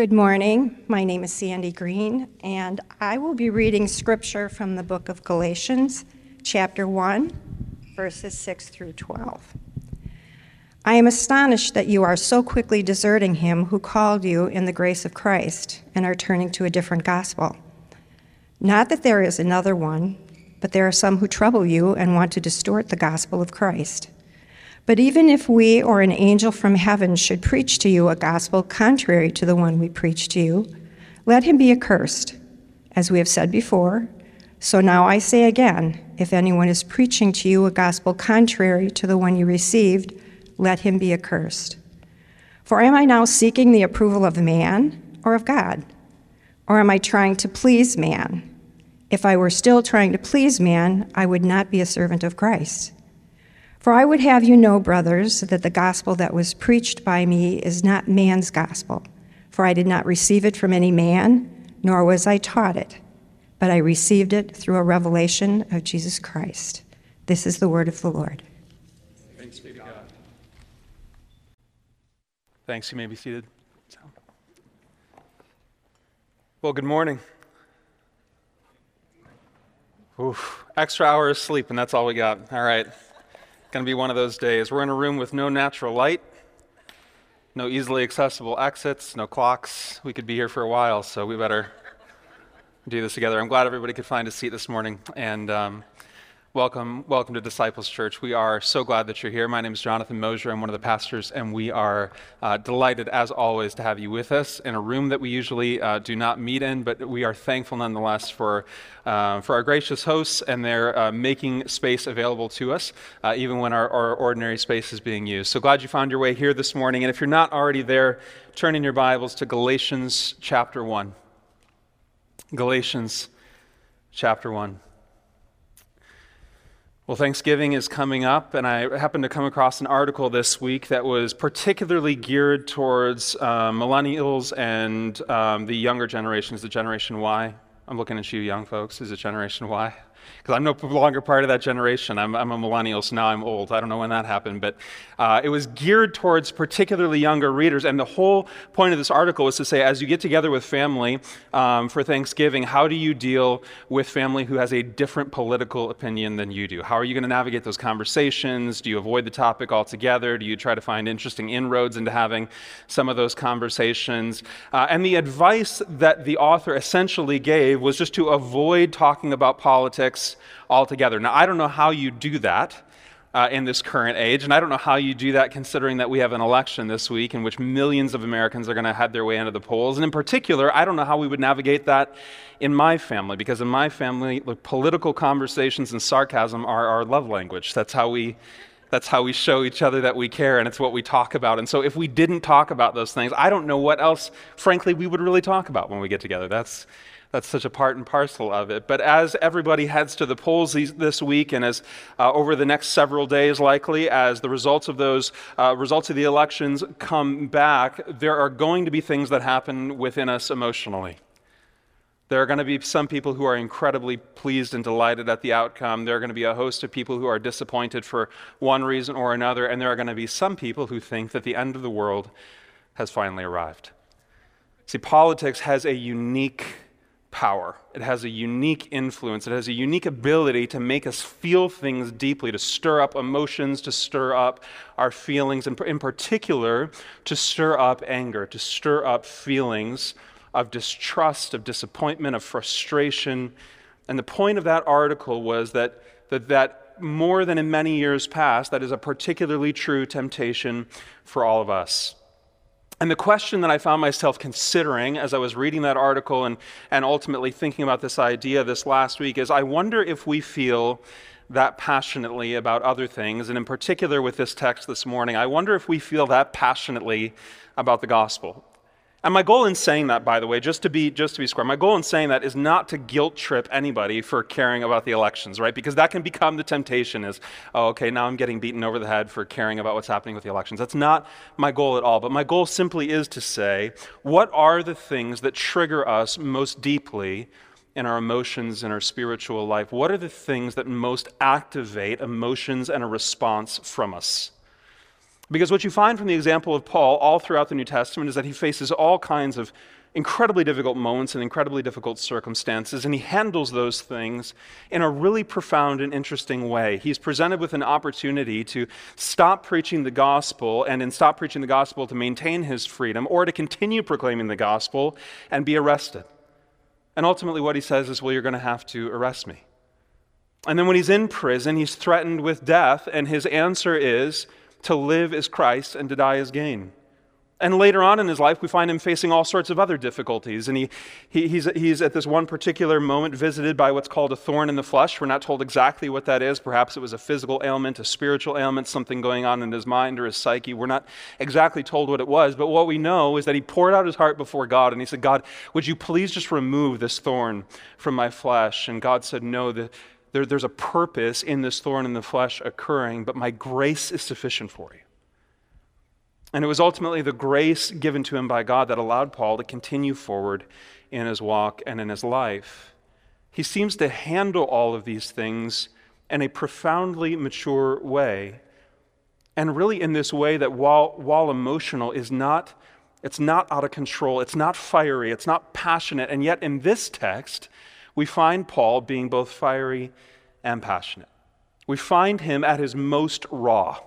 Good morning. My name is Sandy Green, and I will be reading scripture from the book of Galatians, chapter 1, verses 6 through 12. I am astonished that you are so quickly deserting him who called you in the grace of Christ and are turning to a different gospel. Not that there is another one, but there are some who trouble you and want to distort the gospel of Christ. But even if we or an angel from heaven should preach to you a gospel contrary to the one we preach to you, let him be accursed. As we have said before, so now I say again if anyone is preaching to you a gospel contrary to the one you received, let him be accursed. For am I now seeking the approval of man or of God? Or am I trying to please man? If I were still trying to please man, I would not be a servant of Christ. For I would have you know, brothers, that the gospel that was preached by me is not man's gospel. For I did not receive it from any man, nor was I taught it, but I received it through a revelation of Jesus Christ. This is the word of the Lord. Thanks be to God. Thanks. You may be seated. Well, good morning. Oof, extra hour of sleep, and that's all we got. All right. Going to be one of those days. We're in a room with no natural light, no easily accessible exits, no clocks. We could be here for a while, so we better do this together. I'm glad everybody could find a seat this morning. And um, Welcome, welcome to Disciples Church. We are so glad that you're here. My name is Jonathan Mosier. I'm one of the pastors, and we are uh, delighted, as always, to have you with us in a room that we usually uh, do not meet in, but we are thankful nonetheless for, uh, for our gracious hosts and their uh, making space available to us, uh, even when our, our ordinary space is being used. So glad you found your way here this morning. And if you're not already there, turn in your Bibles to Galatians chapter 1. Galatians chapter 1. Well, Thanksgiving is coming up, and I happened to come across an article this week that was particularly geared towards uh, millennials and um, the younger generations, the Generation Y. I'm looking at you, young folks. Is it Generation Y? Because I'm no longer part of that generation. I'm, I'm, a millennial, so now I'm old. I don't know when that happened, but uh, it was geared towards particularly younger readers. And the whole point of this article was to say, as you get together with family um, for Thanksgiving, how do you deal with family who has a different political opinion than you do? How are you going to navigate those conversations? Do you avoid the topic altogether? Do you try to find interesting inroads into having some of those conversations? Uh, and the advice that the author essentially gave was just to avoid talking about politics altogether. Now, I don't know how you do that. Uh, in this current age. And I don't know how you do that considering that we have an election this week in which millions of Americans are going to head their way into the polls. And in particular, I don't know how we would navigate that in my family, because in my family, political conversations and sarcasm are our love language. That's how we. That's how we show each other that we care, and it's what we talk about. And so, if we didn't talk about those things, I don't know what else, frankly, we would really talk about when we get together. That's, that's such a part and parcel of it. But as everybody heads to the polls these, this week, and as uh, over the next several days, likely, as the results of those uh, results of the elections come back, there are going to be things that happen within us emotionally. There are going to be some people who are incredibly pleased and delighted at the outcome. There are going to be a host of people who are disappointed for one reason or another. And there are going to be some people who think that the end of the world has finally arrived. See, politics has a unique power. It has a unique influence. It has a unique ability to make us feel things deeply, to stir up emotions, to stir up our feelings, and in particular, to stir up anger, to stir up feelings of distrust, of disappointment, of frustration. And the point of that article was that, that, that more than in many years past, that is a particularly true temptation for all of us. And the question that I found myself considering as I was reading that article and, and ultimately thinking about this idea this last week is I wonder if we feel that passionately about other things, and in particular with this text this morning, I wonder if we feel that passionately about the gospel. And my goal in saying that, by the way, just to be just to be square, my goal in saying that is not to guilt trip anybody for caring about the elections, right? Because that can become the temptation is, oh, okay, now I'm getting beaten over the head for caring about what's happening with the elections. That's not my goal at all. But my goal simply is to say, what are the things that trigger us most deeply in our emotions in our spiritual life? What are the things that most activate emotions and a response from us? Because what you find from the example of Paul all throughout the New Testament is that he faces all kinds of incredibly difficult moments and incredibly difficult circumstances, and he handles those things in a really profound and interesting way. He's presented with an opportunity to stop preaching the gospel, and in stop preaching the gospel, to maintain his freedom, or to continue proclaiming the gospel and be arrested. And ultimately, what he says is, Well, you're going to have to arrest me. And then when he's in prison, he's threatened with death, and his answer is, To live is Christ, and to die is gain. And later on in his life, we find him facing all sorts of other difficulties. And he, he, he's, he's at this one particular moment visited by what's called a thorn in the flesh. We're not told exactly what that is. Perhaps it was a physical ailment, a spiritual ailment, something going on in his mind or his psyche. We're not exactly told what it was. But what we know is that he poured out his heart before God and he said, God, would you please just remove this thorn from my flesh? And God said, No, the, there, there's a purpose in this thorn in the flesh occurring, but my grace is sufficient for you. And it was ultimately the grace given to him by God that allowed Paul to continue forward in his walk and in his life. He seems to handle all of these things in a profoundly mature way. And really in this way that while, while emotional is not it's not out of control, it's not fiery, it's not passionate, and yet in this text we find Paul being both fiery and passionate. We find him at his most raw.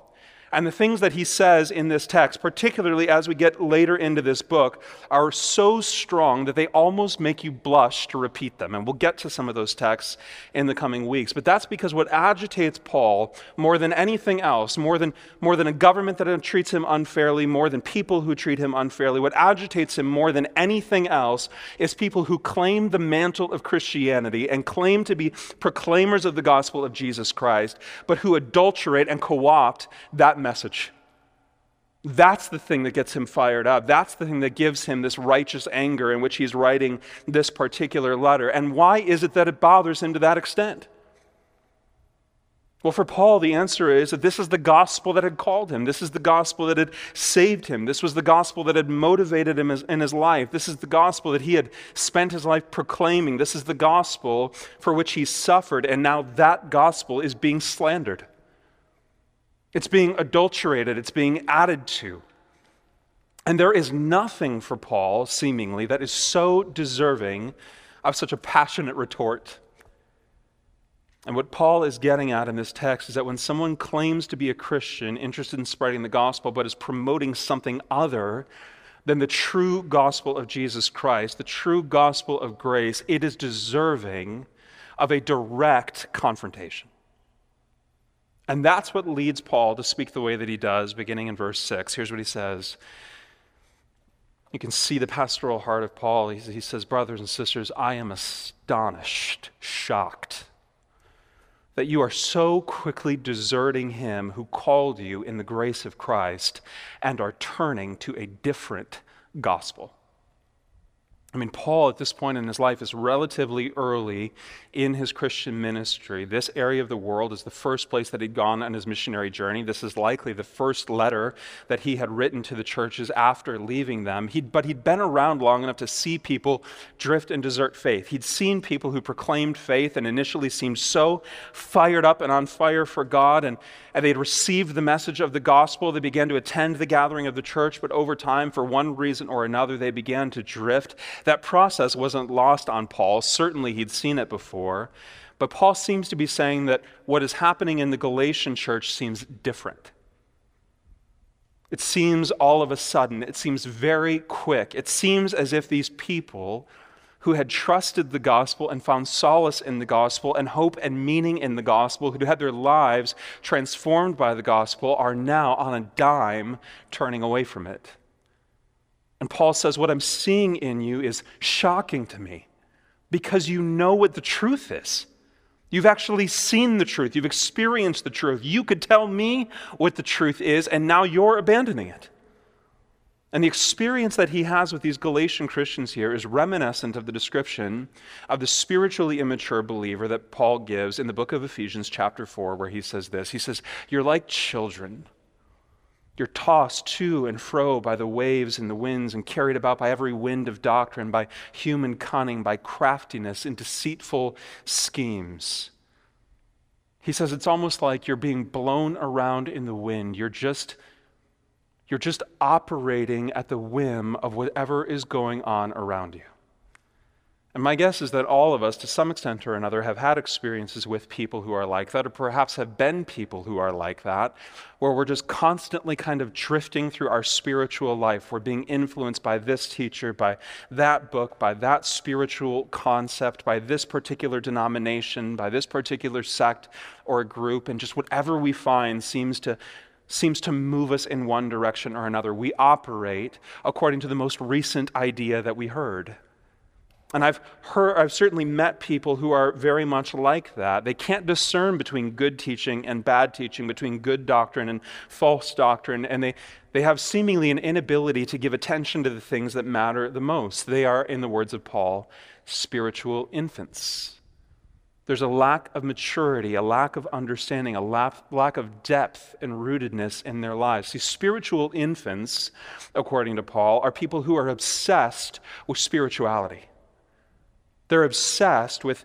And the things that he says in this text, particularly as we get later into this book, are so strong that they almost make you blush to repeat them. And we'll get to some of those texts in the coming weeks. But that's because what agitates Paul more than anything else, more than, more than a government that treats him unfairly, more than people who treat him unfairly, what agitates him more than anything else is people who claim the mantle of Christianity and claim to be proclaimers of the gospel of Jesus Christ, but who adulterate and co opt that message. That's the thing that gets him fired up. That's the thing that gives him this righteous anger in which he's writing this particular letter. And why is it that it bothers him to that extent? Well, for Paul, the answer is that this is the gospel that had called him. This is the gospel that had saved him. This was the gospel that had motivated him in his life. This is the gospel that he had spent his life proclaiming. This is the gospel for which he suffered, and now that gospel is being slandered. It's being adulterated, it's being added to. And there is nothing for Paul, seemingly, that is so deserving of such a passionate retort. And what Paul is getting at in this text is that when someone claims to be a Christian, interested in spreading the gospel, but is promoting something other than the true gospel of Jesus Christ, the true gospel of grace, it is deserving of a direct confrontation. And that's what leads Paul to speak the way that he does, beginning in verse 6. Here's what he says. You can see the pastoral heart of Paul. He, he says, Brothers and sisters, I am astonished, shocked that you are so quickly deserting him who called you in the grace of Christ and are turning to a different gospel. I mean, Paul, at this point in his life, is relatively early in his Christian ministry. This area of the world is the first place that he'd gone on his missionary journey. This is likely the first letter that he had written to the churches after leaving them. He'd, but he'd been around long enough to see people drift and desert faith. He'd seen people who proclaimed faith and initially seemed so fired up and on fire for God, and, and they'd received the message of the gospel. They began to attend the gathering of the church, but over time, for one reason or another, they began to drift. That process wasn't lost on Paul. Certainly, he'd seen it before. But Paul seems to be saying that what is happening in the Galatian church seems different. It seems all of a sudden, it seems very quick. It seems as if these people who had trusted the gospel and found solace in the gospel and hope and meaning in the gospel, who had their lives transformed by the gospel, are now on a dime turning away from it. And Paul says, What I'm seeing in you is shocking to me because you know what the truth is. You've actually seen the truth. You've experienced the truth. You could tell me what the truth is, and now you're abandoning it. And the experience that he has with these Galatian Christians here is reminiscent of the description of the spiritually immature believer that Paul gives in the book of Ephesians, chapter 4, where he says this He says, You're like children you're tossed to and fro by the waves and the winds and carried about by every wind of doctrine, by human cunning, by craftiness and deceitful schemes. He says it's almost like you're being blown around in the wind. You're just you're just operating at the whim of whatever is going on around you. And my guess is that all of us, to some extent or another, have had experiences with people who are like that, or perhaps have been people who are like that, where we're just constantly kind of drifting through our spiritual life. We're being influenced by this teacher, by that book, by that spiritual concept, by this particular denomination, by this particular sect or group, and just whatever we find seems to seems to move us in one direction or another. We operate according to the most recent idea that we heard. And I've heard, I've certainly met people who are very much like that. They can't discern between good teaching and bad teaching, between good doctrine and false doctrine, and they, they have seemingly an inability to give attention to the things that matter the most. They are, in the words of Paul, spiritual infants. There's a lack of maturity, a lack of understanding, a lack, lack of depth and rootedness in their lives. See, spiritual infants, according to Paul, are people who are obsessed with spirituality. They're obsessed with,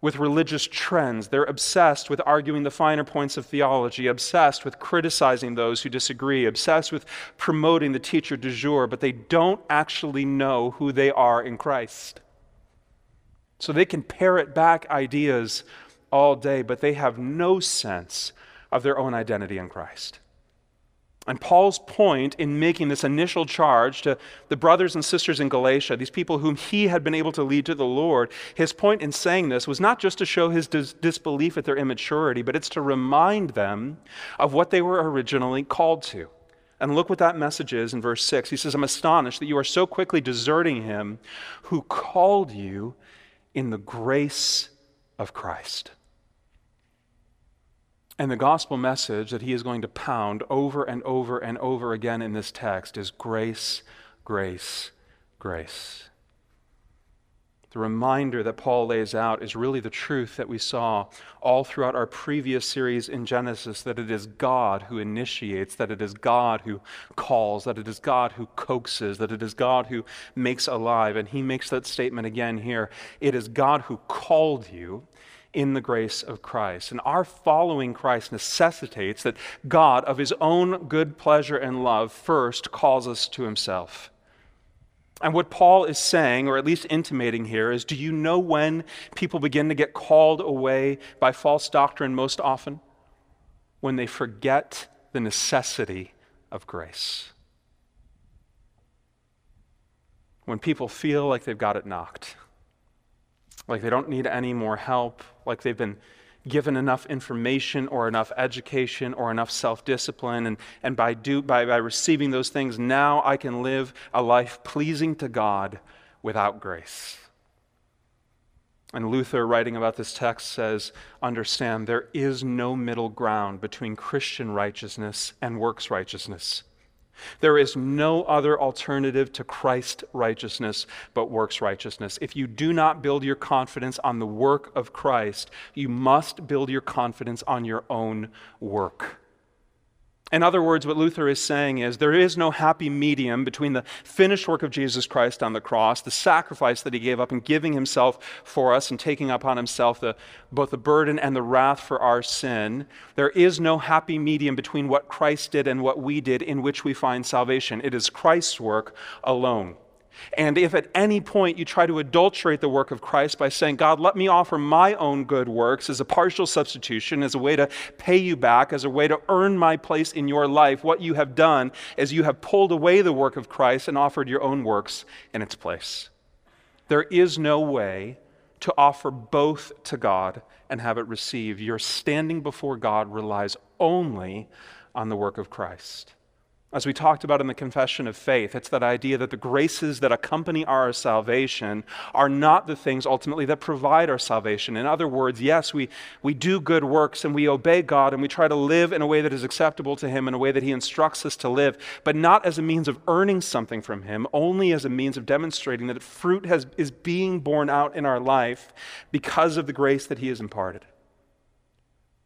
with religious trends. They're obsessed with arguing the finer points of theology, obsessed with criticizing those who disagree, obsessed with promoting the teacher du jour, but they don't actually know who they are in Christ. So they can parrot back ideas all day, but they have no sense of their own identity in Christ. And Paul's point in making this initial charge to the brothers and sisters in Galatia, these people whom he had been able to lead to the Lord, his point in saying this was not just to show his dis- disbelief at their immaturity, but it's to remind them of what they were originally called to. And look what that message is in verse 6. He says, I'm astonished that you are so quickly deserting him who called you in the grace of Christ. And the gospel message that he is going to pound over and over and over again in this text is grace, grace, grace. The reminder that Paul lays out is really the truth that we saw all throughout our previous series in Genesis that it is God who initiates, that it is God who calls, that it is God who coaxes, that it is God who makes alive. And he makes that statement again here. It is God who called you in the grace of Christ. And our following Christ necessitates that God, of his own good pleasure and love, first calls us to himself. And what Paul is saying, or at least intimating here, is do you know when people begin to get called away by false doctrine most often? When they forget the necessity of grace. When people feel like they've got it knocked like they don't need any more help, like they've been given enough information or enough education or enough self discipline. And, and by, do, by, by receiving those things, now I can live a life pleasing to God without grace. And Luther, writing about this text, says, Understand, there is no middle ground between Christian righteousness and works righteousness. There is no other alternative to Christ righteousness but works righteousness. If you do not build your confidence on the work of Christ, you must build your confidence on your own work. In other words, what Luther is saying is there is no happy medium between the finished work of Jesus Christ on the cross, the sacrifice that he gave up in giving himself for us and taking upon himself the, both the burden and the wrath for our sin. There is no happy medium between what Christ did and what we did in which we find salvation. It is Christ's work alone. And if at any point you try to adulterate the work of Christ by saying, God, let me offer my own good works as a partial substitution, as a way to pay you back, as a way to earn my place in your life, what you have done is you have pulled away the work of Christ and offered your own works in its place. There is no way to offer both to God and have it received. Your standing before God relies only on the work of Christ. As we talked about in the Confession of Faith, it's that idea that the graces that accompany our salvation are not the things ultimately that provide our salvation. In other words, yes, we, we do good works and we obey God and we try to live in a way that is acceptable to Him, in a way that He instructs us to live, but not as a means of earning something from Him, only as a means of demonstrating that fruit has, is being borne out in our life because of the grace that He has imparted.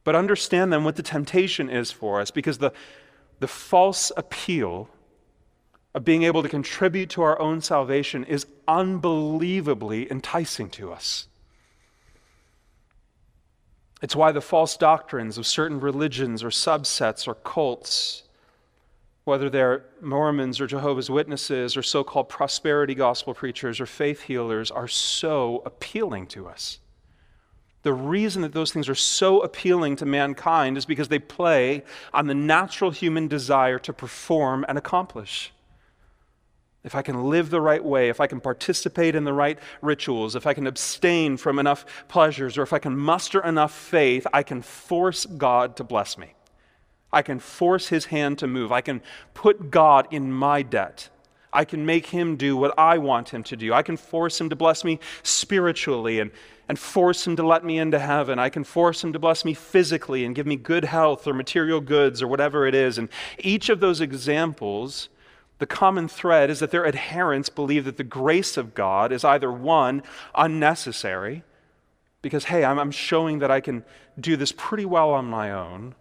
But understand then what the temptation is for us, because the the false appeal of being able to contribute to our own salvation is unbelievably enticing to us. It's why the false doctrines of certain religions or subsets or cults whether they're Mormons or Jehovah's Witnesses or so called prosperity gospel preachers or faith healers, are so appealing to us. The reason that those things are so appealing to mankind is because they play on the natural human desire to perform and accomplish. If I can live the right way, if I can participate in the right rituals, if I can abstain from enough pleasures, or if I can muster enough faith, I can force God to bless me. I can force his hand to move. I can put God in my debt. I can make him do what I want him to do. I can force him to bless me spiritually and, and force him to let me into heaven. I can force him to bless me physically and give me good health or material goods or whatever it is. And each of those examples, the common thread is that their adherents believe that the grace of God is either one, unnecessary, because, hey, I'm, I'm showing that I can do this pretty well on my own,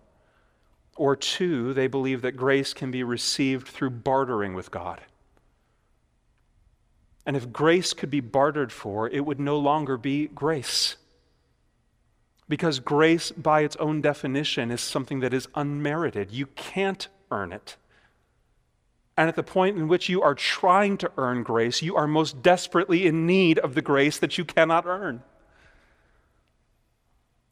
or two, they believe that grace can be received through bartering with God. And if grace could be bartered for, it would no longer be grace. Because grace, by its own definition, is something that is unmerited. You can't earn it. And at the point in which you are trying to earn grace, you are most desperately in need of the grace that you cannot earn.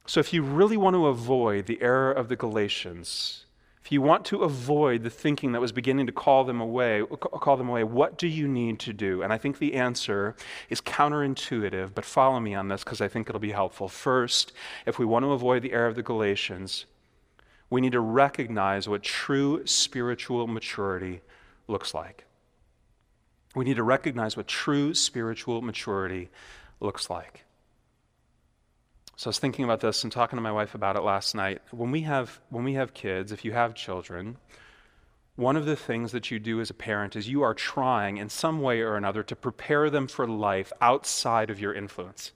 So, if you really want to avoid the error of the Galatians, if you want to avoid the thinking that was beginning to call them away, call them away, what do you need to do? And I think the answer is counterintuitive, but follow me on this because I think it'll be helpful. First, if we want to avoid the error of the Galatians, we need to recognize what true spiritual maturity looks like. We need to recognize what true spiritual maturity looks like. So I was thinking about this and talking to my wife about it last night. When we have when we have kids, if you have children, one of the things that you do as a parent is you are trying in some way or another to prepare them for life outside of your influence.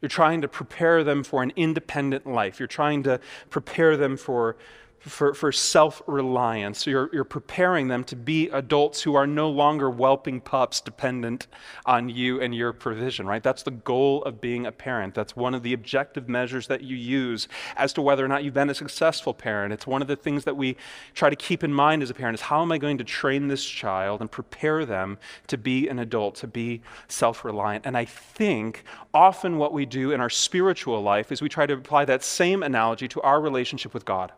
You're trying to prepare them for an independent life. You're trying to prepare them for for, for self reliance. You're, you're preparing them to be adults who are no longer whelping pups dependent on you and your provision, right? That's the goal of being a parent. That's one of the objective measures that you use as to whether or not you've been a successful parent. It's one of the things that we try to keep in mind as a parent is how am I going to train this child and prepare them to be an adult, to be self reliant? And I think often what we do in our spiritual life is we try to apply that same analogy to our relationship with God.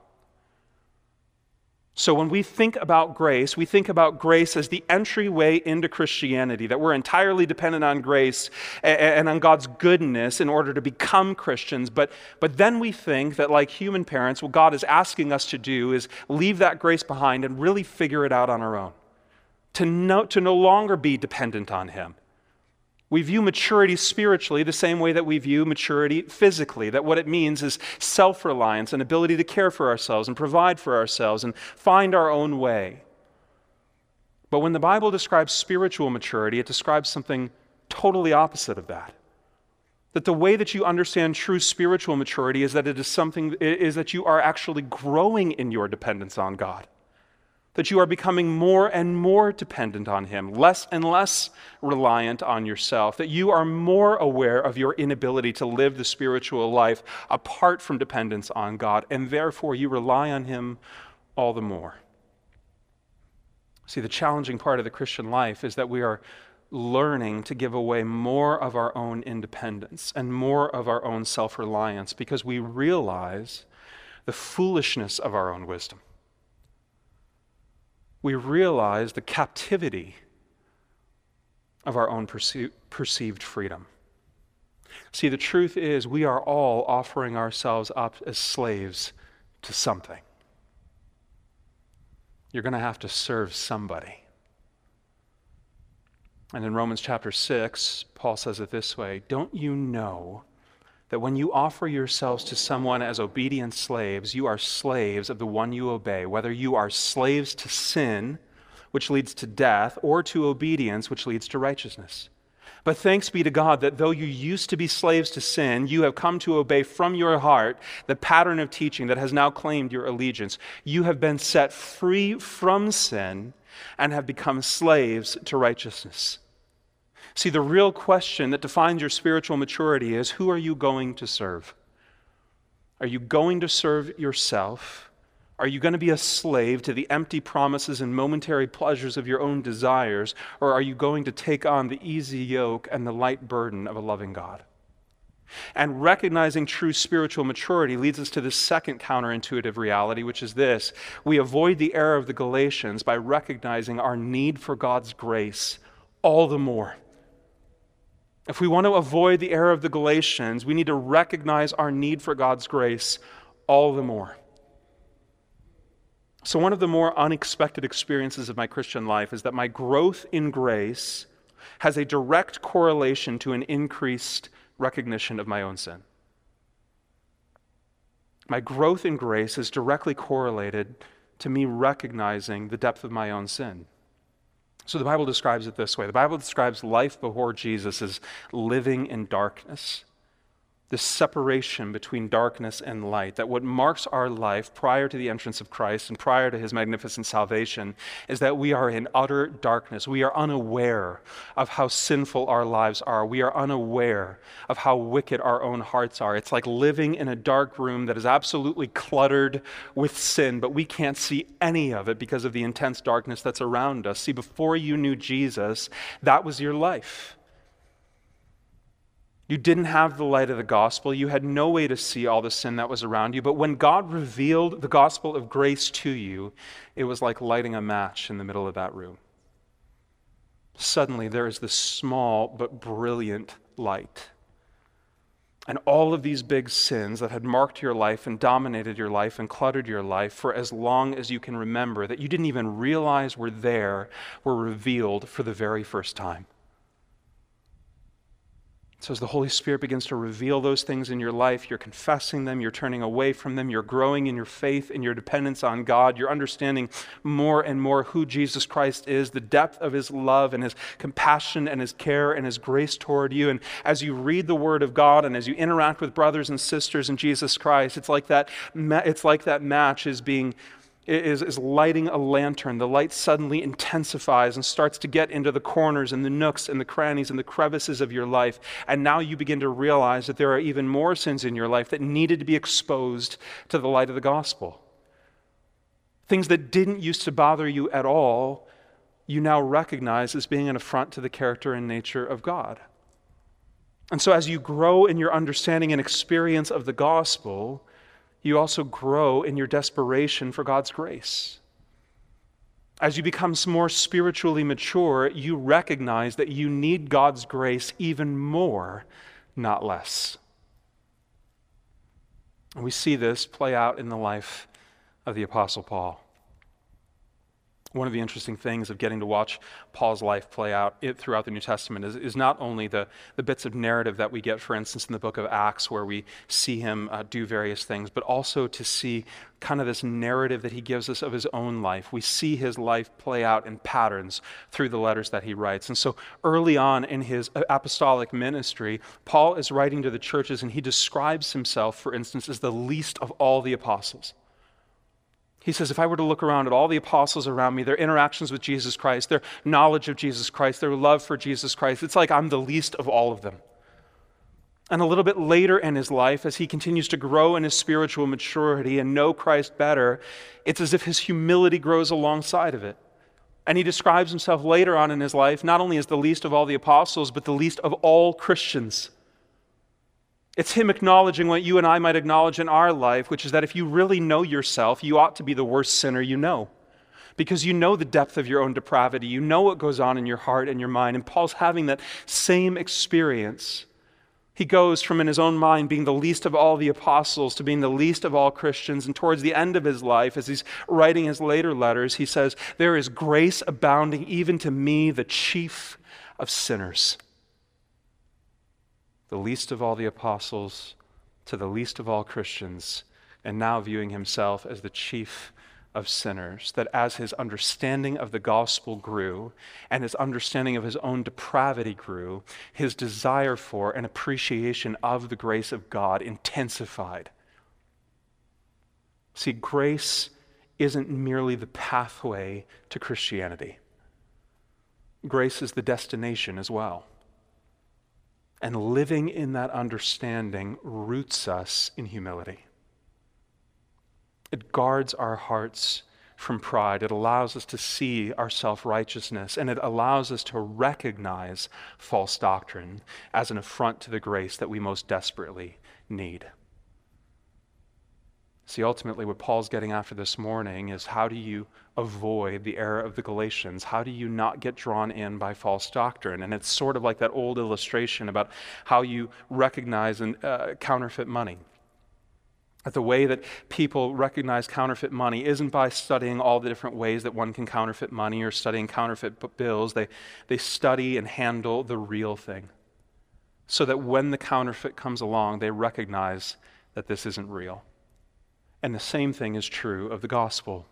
So, when we think about grace, we think about grace as the entryway into Christianity, that we're entirely dependent on grace and on God's goodness in order to become Christians. But, but then we think that, like human parents, what God is asking us to do is leave that grace behind and really figure it out on our own, to no, to no longer be dependent on Him. We view maturity spiritually the same way that we view maturity physically, that what it means is self reliance and ability to care for ourselves and provide for ourselves and find our own way. But when the Bible describes spiritual maturity, it describes something totally opposite of that. That the way that you understand true spiritual maturity is that it is something is that you are actually growing in your dependence on God that you are becoming more and more dependent on Him, less and less reliant on yourself, that you are more aware of your inability to live the spiritual life apart from dependence on God, and therefore you rely on Him all the more. See, the challenging part of the Christian life is that we are learning to give away more of our own independence and more of our own self reliance because we realize the foolishness of our own wisdom we realize the captivity of our own perce- perceived freedom. See, the truth is, we are all offering ourselves up as slaves to something. You're going to have to serve somebody. And in Romans chapter 6, Paul says it this way Don't you know that when you offer yourselves to someone as obedient slaves, you are slaves of the one you obey, whether you are slaves to sin, which leads to death, or to obedience, which leads to righteousness. But thanks be to God that though you used to be slaves to sin, you have come to obey from your heart the pattern of teaching that has now claimed your allegiance. You have been set free from sin and have become slaves to righteousness. See, the real question that defines your spiritual maturity is who are you going to serve? Are you going to serve yourself Are you going to be a slave to the empty promises and momentary pleasures of your own desires, or are you going to take on the easy yoke and the light burden of a loving God? And recognizing true spiritual maturity leads us to the second counterintuitive reality, which is this we avoid the error of the Galatians by recognizing our need for God's grace all the more. If we want to avoid the error of the Galatians, we need to recognize our need for God's grace all the more. So, one of the more unexpected experiences of my Christian life is that my growth in grace has a direct correlation to an increased recognition of my own sin. My growth in grace is directly correlated to me recognizing the depth of my own sin. So the Bible describes it this way. The Bible describes life before Jesus as living in darkness this separation between darkness and light, that what marks our life prior to the entrance of Christ and prior to his magnificent salvation is that we are in utter darkness. We are unaware of how sinful our lives are. We are unaware of how wicked our own hearts are. It's like living in a dark room that is absolutely cluttered with sin, but we can't see any of it because of the intense darkness that's around us. See, before you knew Jesus, that was your life. You didn't have the light of the gospel. You had no way to see all the sin that was around you. But when God revealed the gospel of grace to you, it was like lighting a match in the middle of that room. Suddenly, there is this small but brilliant light. And all of these big sins that had marked your life and dominated your life and cluttered your life for as long as you can remember, that you didn't even realize were there, were revealed for the very first time. So, as the Holy Spirit begins to reveal those things in your life, you're confessing them, you're turning away from them, you're growing in your faith and your dependence on God, you're understanding more and more who Jesus Christ is, the depth of his love and his compassion and his care and his grace toward you. And as you read the Word of God and as you interact with brothers and sisters in Jesus Christ, it's like that, it's like that match is being is, is lighting a lantern. The light suddenly intensifies and starts to get into the corners and the nooks and the crannies and the crevices of your life. And now you begin to realize that there are even more sins in your life that needed to be exposed to the light of the gospel. Things that didn't used to bother you at all, you now recognize as being an affront to the character and nature of God. And so, as you grow in your understanding and experience of the gospel, you also grow in your desperation for God's grace. As you become more spiritually mature, you recognize that you need God's grace even more, not less. We see this play out in the life of the Apostle Paul. One of the interesting things of getting to watch Paul's life play out throughout the New Testament is, is, not only the, the bits of narrative that we get, for instance, in the book of Acts, where we see him uh, do various things, but also to see kind of this narrative that he gives us of his own life. We see his life play out in patterns through the letters that he writes. And so early on in his apostolic ministry, Paul is writing to the churches and he describes himself, for instance, as the least of all the apostles. He says, if I were to look around at all the apostles around me, their interactions with Jesus Christ, their knowledge of Jesus Christ, their love for Jesus Christ, it's like I'm the least of all of them. And a little bit later in his life, as he continues to grow in his spiritual maturity and know Christ better, it's as if his humility grows alongside of it. And he describes himself later on in his life not only as the least of all the apostles, but the least of all Christians. It's Him acknowledging what you and I might acknowledge in our life, which is that if you really know yourself, you ought to be the worst sinner you know. Because you know the depth of your own depravity. You know what goes on in your heart and your mind. And Paul's having that same experience. He goes from, in his own mind, being the least of all the apostles to being the least of all Christians. And towards the end of his life, as he's writing his later letters, he says, There is grace abounding even to me, the chief of sinners the least of all the apostles to the least of all Christians, and now viewing himself as the chief of sinners. That as his understanding of the gospel grew and his understanding of his own depravity grew, his desire for and appreciation of the grace of God intensified. See, grace isn't merely the pathway to Christianity, grace is the destination as well. And living in that understanding roots us in humility. It guards our hearts from pride. It allows us to see our self righteousness, and it allows us to recognize false doctrine as an affront to the grace that we most desperately need. See, ultimately, what Paul's getting after this morning is how do you avoid the error of the Galatians? How do you not get drawn in by false doctrine? And it's sort of like that old illustration about how you recognize and uh, counterfeit money. That the way that people recognize counterfeit money isn't by studying all the different ways that one can counterfeit money or studying counterfeit bills. They, they study and handle the real thing so that when the counterfeit comes along, they recognize that this isn't real. And the same thing is true of the gospel.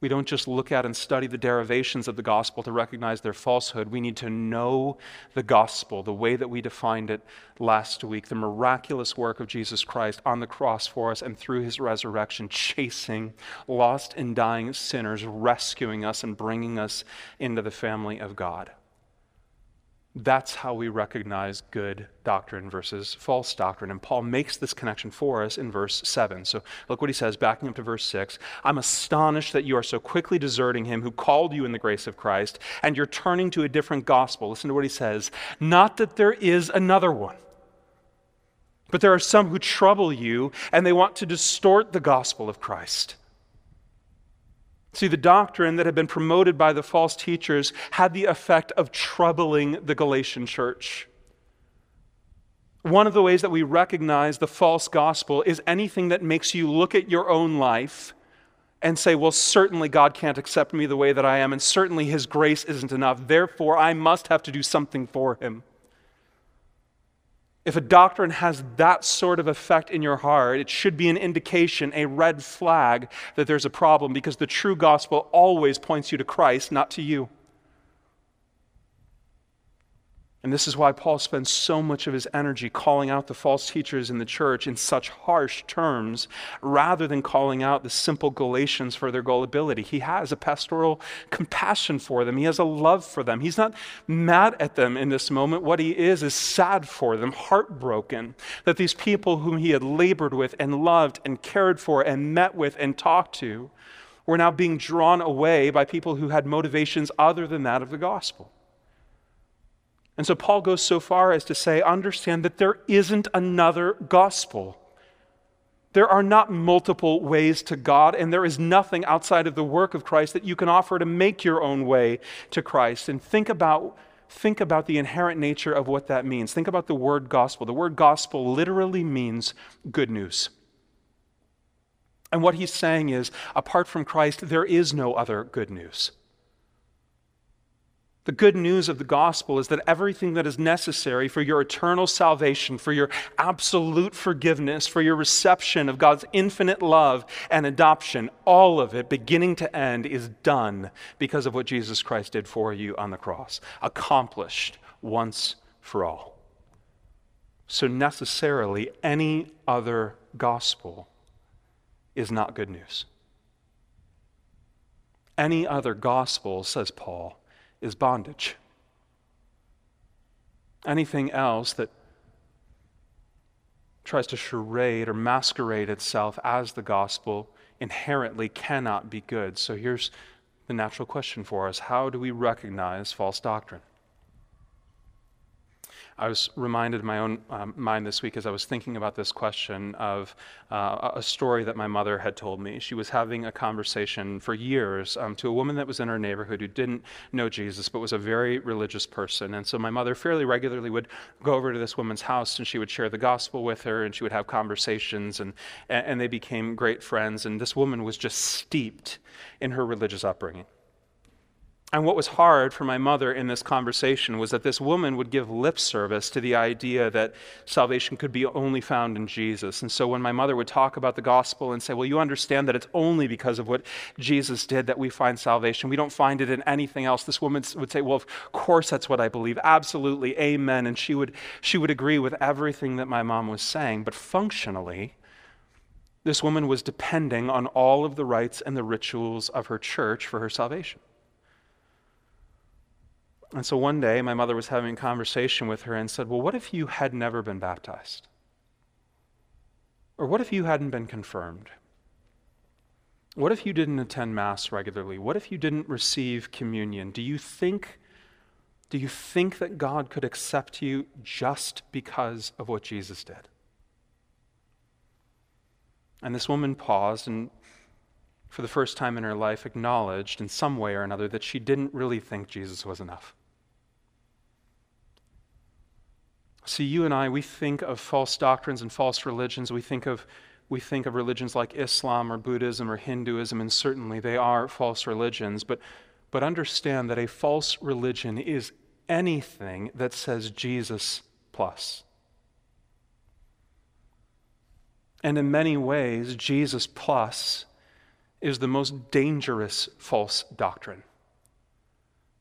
We don't just look at and study the derivations of the gospel to recognize their falsehood. We need to know the gospel, the way that we defined it last week, the miraculous work of Jesus Christ on the cross for us and through his resurrection, chasing lost and dying sinners, rescuing us and bringing us into the family of God. That's how we recognize good doctrine versus false doctrine. And Paul makes this connection for us in verse 7. So look what he says, backing up to verse 6. I'm astonished that you are so quickly deserting him who called you in the grace of Christ, and you're turning to a different gospel. Listen to what he says. Not that there is another one, but there are some who trouble you, and they want to distort the gospel of Christ. See, the doctrine that had been promoted by the false teachers had the effect of troubling the Galatian church. One of the ways that we recognize the false gospel is anything that makes you look at your own life and say, well, certainly God can't accept me the way that I am, and certainly His grace isn't enough. Therefore, I must have to do something for Him. If a doctrine has that sort of effect in your heart, it should be an indication, a red flag that there's a problem because the true gospel always points you to Christ, not to you. And this is why Paul spends so much of his energy calling out the false teachers in the church in such harsh terms rather than calling out the simple Galatians for their gullibility. He has a pastoral compassion for them, he has a love for them. He's not mad at them in this moment. What he is is sad for them, heartbroken that these people whom he had labored with and loved and cared for and met with and talked to were now being drawn away by people who had motivations other than that of the gospel. And so Paul goes so far as to say, understand that there isn't another gospel. There are not multiple ways to God, and there is nothing outside of the work of Christ that you can offer to make your own way to Christ. And think about, think about the inherent nature of what that means. Think about the word gospel. The word gospel literally means good news. And what he's saying is, apart from Christ, there is no other good news. The good news of the gospel is that everything that is necessary for your eternal salvation, for your absolute forgiveness, for your reception of God's infinite love and adoption, all of it, beginning to end, is done because of what Jesus Christ did for you on the cross, accomplished once for all. So, necessarily, any other gospel is not good news. Any other gospel, says Paul, is bondage. Anything else that tries to charade or masquerade itself as the gospel inherently cannot be good. So here's the natural question for us How do we recognize false doctrine? I was reminded in my own um, mind this week as I was thinking about this question of uh, a story that my mother had told me. She was having a conversation for years um, to a woman that was in her neighborhood who didn't know Jesus but was a very religious person. And so my mother fairly regularly would go over to this woman's house and she would share the gospel with her and she would have conversations and, and they became great friends. And this woman was just steeped in her religious upbringing. And what was hard for my mother in this conversation was that this woman would give lip service to the idea that salvation could be only found in Jesus. And so when my mother would talk about the gospel and say, Well, you understand that it's only because of what Jesus did that we find salvation, we don't find it in anything else, this woman would say, Well, of course that's what I believe. Absolutely. Amen. And she would, she would agree with everything that my mom was saying. But functionally, this woman was depending on all of the rites and the rituals of her church for her salvation. And so one day, my mother was having a conversation with her and said, Well, what if you had never been baptized? Or what if you hadn't been confirmed? What if you didn't attend Mass regularly? What if you didn't receive communion? Do you think, do you think that God could accept you just because of what Jesus did? And this woman paused and, for the first time in her life, acknowledged in some way or another that she didn't really think Jesus was enough. See, you and I, we think of false doctrines and false religions. We think of, we think of religions like Islam or Buddhism or Hinduism, and certainly they are false religions. But, but understand that a false religion is anything that says Jesus plus. And in many ways, Jesus plus is the most dangerous false doctrine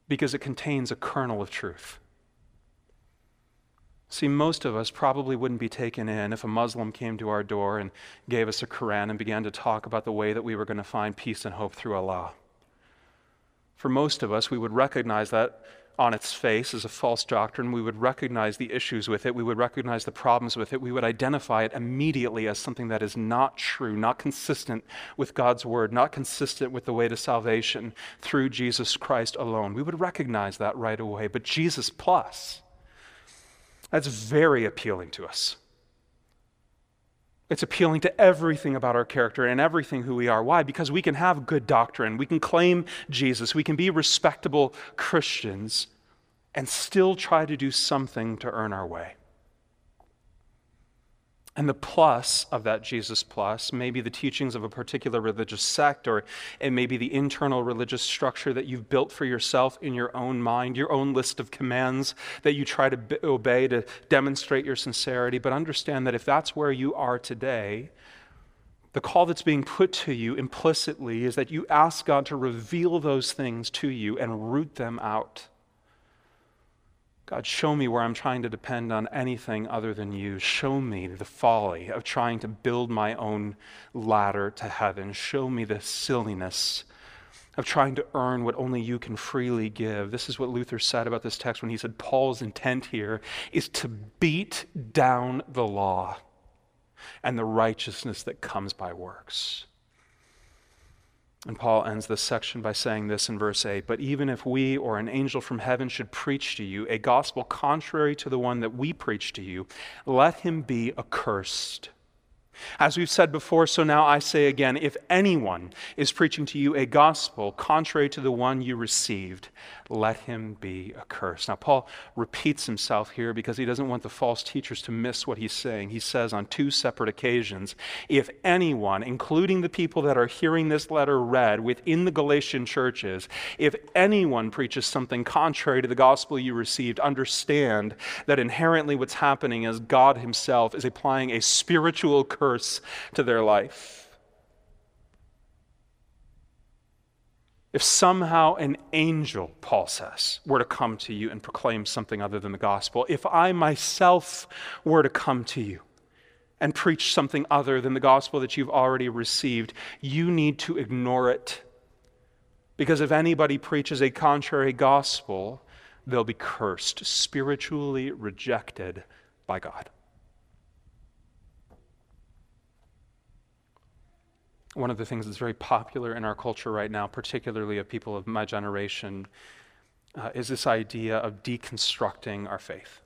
because it contains a kernel of truth. See, most of us probably wouldn't be taken in if a Muslim came to our door and gave us a Quran and began to talk about the way that we were going to find peace and hope through Allah. For most of us, we would recognize that on its face as a false doctrine. We would recognize the issues with it. We would recognize the problems with it. We would identify it immediately as something that is not true, not consistent with God's word, not consistent with the way to salvation through Jesus Christ alone. We would recognize that right away. But Jesus plus, that's very appealing to us. It's appealing to everything about our character and everything who we are. Why? Because we can have good doctrine. We can claim Jesus. We can be respectable Christians and still try to do something to earn our way. And the plus of that Jesus plus may be the teachings of a particular religious sect, or it may be the internal religious structure that you've built for yourself in your own mind, your own list of commands that you try to obey to demonstrate your sincerity. But understand that if that's where you are today, the call that's being put to you implicitly is that you ask God to reveal those things to you and root them out. God, show me where I'm trying to depend on anything other than you. Show me the folly of trying to build my own ladder to heaven. Show me the silliness of trying to earn what only you can freely give. This is what Luther said about this text when he said Paul's intent here is to beat down the law and the righteousness that comes by works. And Paul ends this section by saying this in verse 8 But even if we or an angel from heaven should preach to you a gospel contrary to the one that we preach to you, let him be accursed. As we've said before, so now I say again if anyone is preaching to you a gospel contrary to the one you received, let him be accursed. Now, Paul repeats himself here because he doesn't want the false teachers to miss what he's saying. He says on two separate occasions if anyone, including the people that are hearing this letter read within the Galatian churches, if anyone preaches something contrary to the gospel you received, understand that inherently what's happening is God himself is applying a spiritual curse to their life. If somehow an angel, Paul says, were to come to you and proclaim something other than the gospel, if I myself were to come to you and preach something other than the gospel that you've already received, you need to ignore it. Because if anybody preaches a contrary gospel, they'll be cursed, spiritually rejected by God. One of the things that's very popular in our culture right now, particularly of people of my generation, uh, is this idea of deconstructing our faith.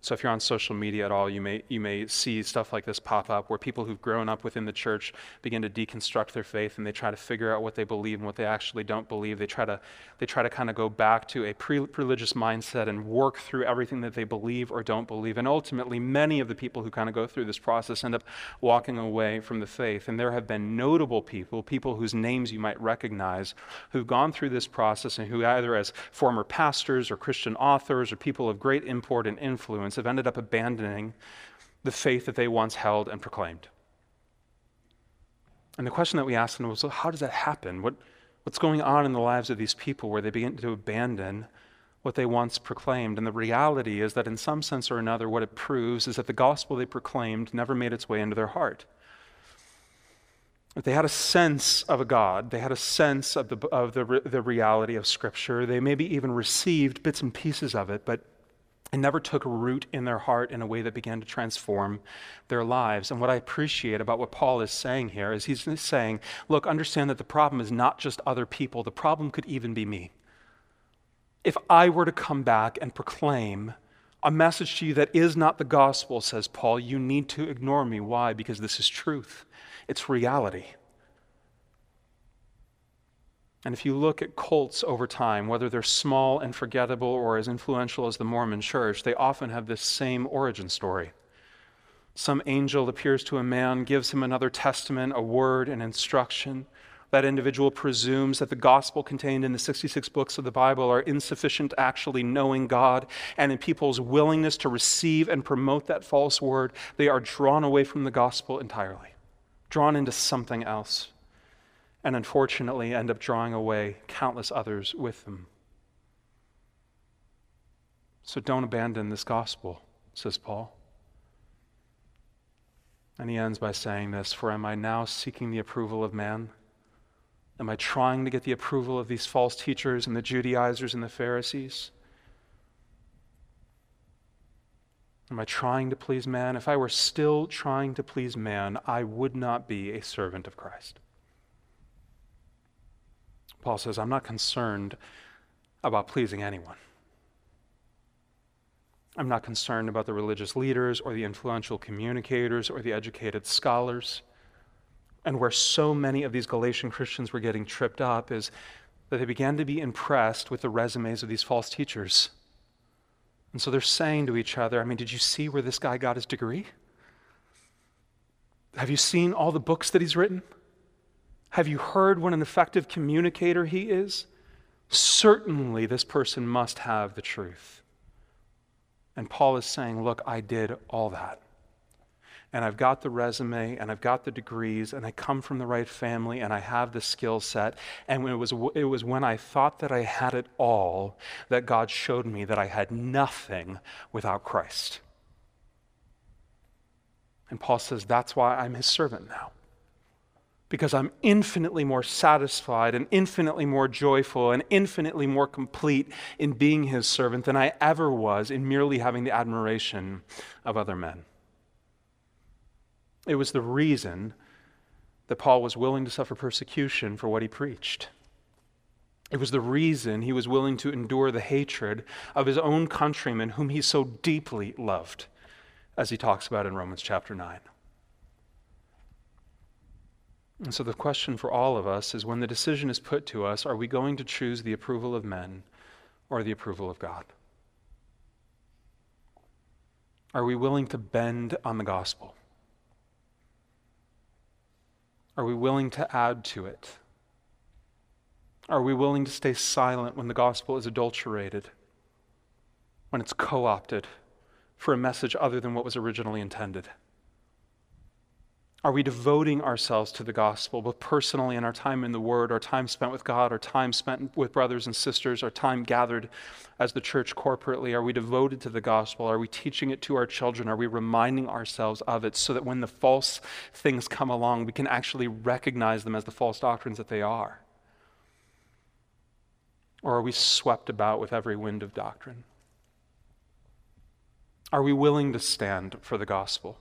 So if you're on social media at all, you may, you may see stuff like this pop up where people who've grown up within the church begin to deconstruct their faith and they try to figure out what they believe and what they actually don't believe. They try to, they try to kind of go back to a pre-religious mindset and work through everything that they believe or don't believe. And ultimately, many of the people who kind of go through this process end up walking away from the faith. And there have been notable people, people whose names you might recognize, who've gone through this process and who either as former pastors or Christian authors or people of great import and influence have ended up abandoning the faith that they once held and proclaimed. And the question that we asked them was well, how does that happen? What, what's going on in the lives of these people where they begin to abandon what they once proclaimed? And the reality is that, in some sense or another, what it proves is that the gospel they proclaimed never made its way into their heart. They had a sense of a God. They had a sense of, the, of the, the reality of Scripture. They maybe even received bits and pieces of it, but and never took root in their heart in a way that began to transform their lives. And what I appreciate about what Paul is saying here is he's saying, look, understand that the problem is not just other people, the problem could even be me. If I were to come back and proclaim a message to you that is not the gospel, says Paul, you need to ignore me. Why? Because this is truth, it's reality. And if you look at cults over time, whether they're small and forgettable or as influential as the Mormon church, they often have this same origin story. Some angel appears to a man, gives him another testament, a word, an instruction. That individual presumes that the gospel contained in the 66 books of the Bible are insufficient actually knowing God. And in people's willingness to receive and promote that false word, they are drawn away from the gospel entirely, drawn into something else and unfortunately end up drawing away countless others with them. So don't abandon this gospel, says Paul. And he ends by saying this For am I now seeking the approval of man? Am I trying to get the approval of these false teachers and the Judaizers and the Pharisees? Am I trying to please man? If I were still trying to please man, I would not be a servant of Christ. Paul says, I'm not concerned about pleasing anyone. I'm not concerned about the religious leaders or the influential communicators or the educated scholars. And where so many of these Galatian Christians were getting tripped up is that they began to be impressed with the resumes of these false teachers. And so they're saying to each other, I mean, did you see where this guy got his degree? Have you seen all the books that he's written? Have you heard what an effective communicator he is? Certainly, this person must have the truth. And Paul is saying, Look, I did all that. And I've got the resume and I've got the degrees and I come from the right family and I have the skill set. And it was, it was when I thought that I had it all that God showed me that I had nothing without Christ. And Paul says, That's why I'm his servant now because I'm infinitely more satisfied and infinitely more joyful and infinitely more complete in being his servant than I ever was in merely having the admiration of other men. It was the reason that Paul was willing to suffer persecution for what he preached. It was the reason he was willing to endure the hatred of his own countrymen, whom he so deeply loved, as he talks about in Romans chapter 9. And so the question for all of us is when the decision is put to us, are we going to choose the approval of men or the approval of God? Are we willing to bend on the gospel? Are we willing to add to it? Are we willing to stay silent when the gospel is adulterated, when it's co opted for a message other than what was originally intended? Are we devoting ourselves to the gospel, both personally in our time in the Word, our time spent with God, our time spent with brothers and sisters, our time gathered as the church corporately? Are we devoted to the gospel? Are we teaching it to our children? Are we reminding ourselves of it so that when the false things come along, we can actually recognize them as the false doctrines that they are? Or are we swept about with every wind of doctrine? Are we willing to stand for the gospel?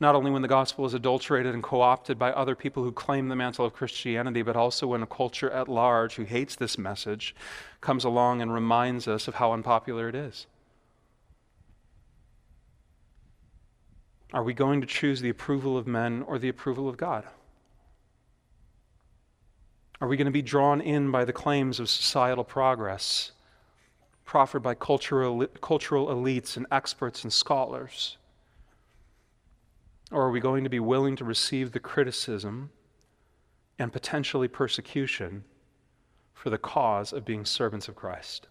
Not only when the gospel is adulterated and co opted by other people who claim the mantle of Christianity, but also when a culture at large who hates this message comes along and reminds us of how unpopular it is. Are we going to choose the approval of men or the approval of God? Are we going to be drawn in by the claims of societal progress proffered by cultural, cultural elites and experts and scholars? Or are we going to be willing to receive the criticism and potentially persecution for the cause of being servants of Christ?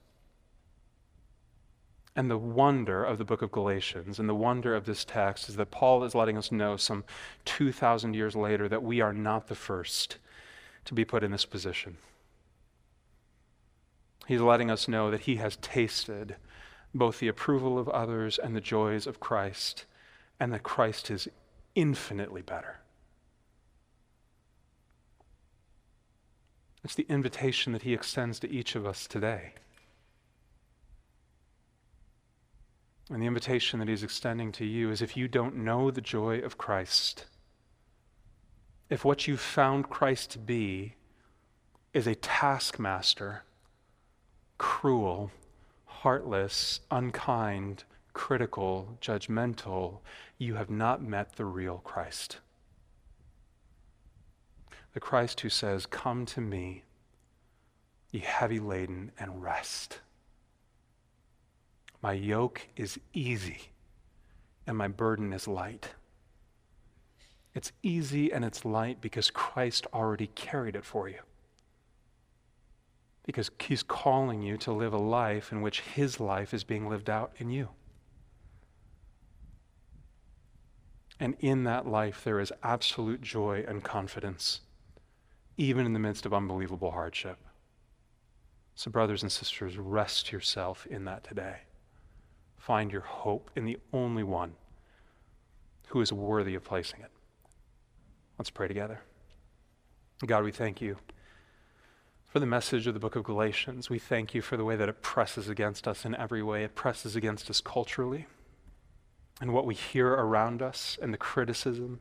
And the wonder of the book of Galatians and the wonder of this text is that Paul is letting us know some 2,000 years later that we are not the first to be put in this position. He's letting us know that he has tasted both the approval of others and the joys of Christ, and that Christ is infinitely better. It's the invitation that he extends to each of us today. And the invitation that he's extending to you is if you don't know the joy of Christ, if what you've found Christ to be is a taskmaster, cruel, heartless, unkind, critical, judgmental, you have not met the real Christ. The Christ who says, Come to me, ye heavy laden, and rest. My yoke is easy, and my burden is light. It's easy and it's light because Christ already carried it for you. Because he's calling you to live a life in which his life is being lived out in you. And in that life, there is absolute joy and confidence, even in the midst of unbelievable hardship. So, brothers and sisters, rest yourself in that today. Find your hope in the only one who is worthy of placing it. Let's pray together. God, we thank you for the message of the book of Galatians. We thank you for the way that it presses against us in every way. It presses against us culturally and what we hear around us and the criticism,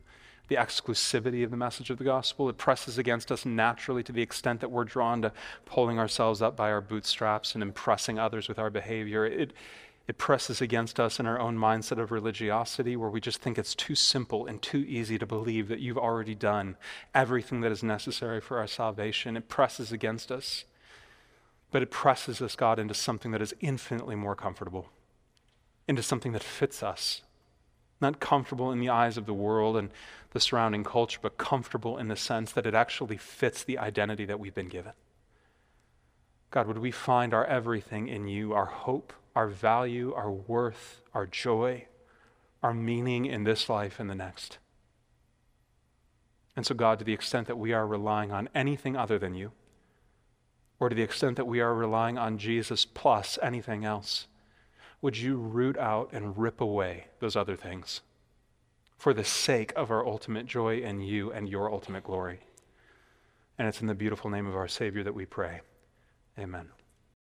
the exclusivity of the message of the gospel. It presses against us naturally to the extent that we're drawn to pulling ourselves up by our bootstraps and impressing others with our behavior. It, it presses against us in our own mindset of religiosity, where we just think it's too simple and too easy to believe that you've already done everything that is necessary for our salvation. It presses against us, but it presses us, God, into something that is infinitely more comfortable, into something that fits us, not comfortable in the eyes of the world and the surrounding culture, but comfortable in the sense that it actually fits the identity that we've been given. God, would we find our everything in you, our hope, our value, our worth, our joy, our meaning in this life and the next? And so, God, to the extent that we are relying on anything other than you, or to the extent that we are relying on Jesus plus anything else, would you root out and rip away those other things for the sake of our ultimate joy in you and your ultimate glory? And it's in the beautiful name of our Savior that we pray. Amen.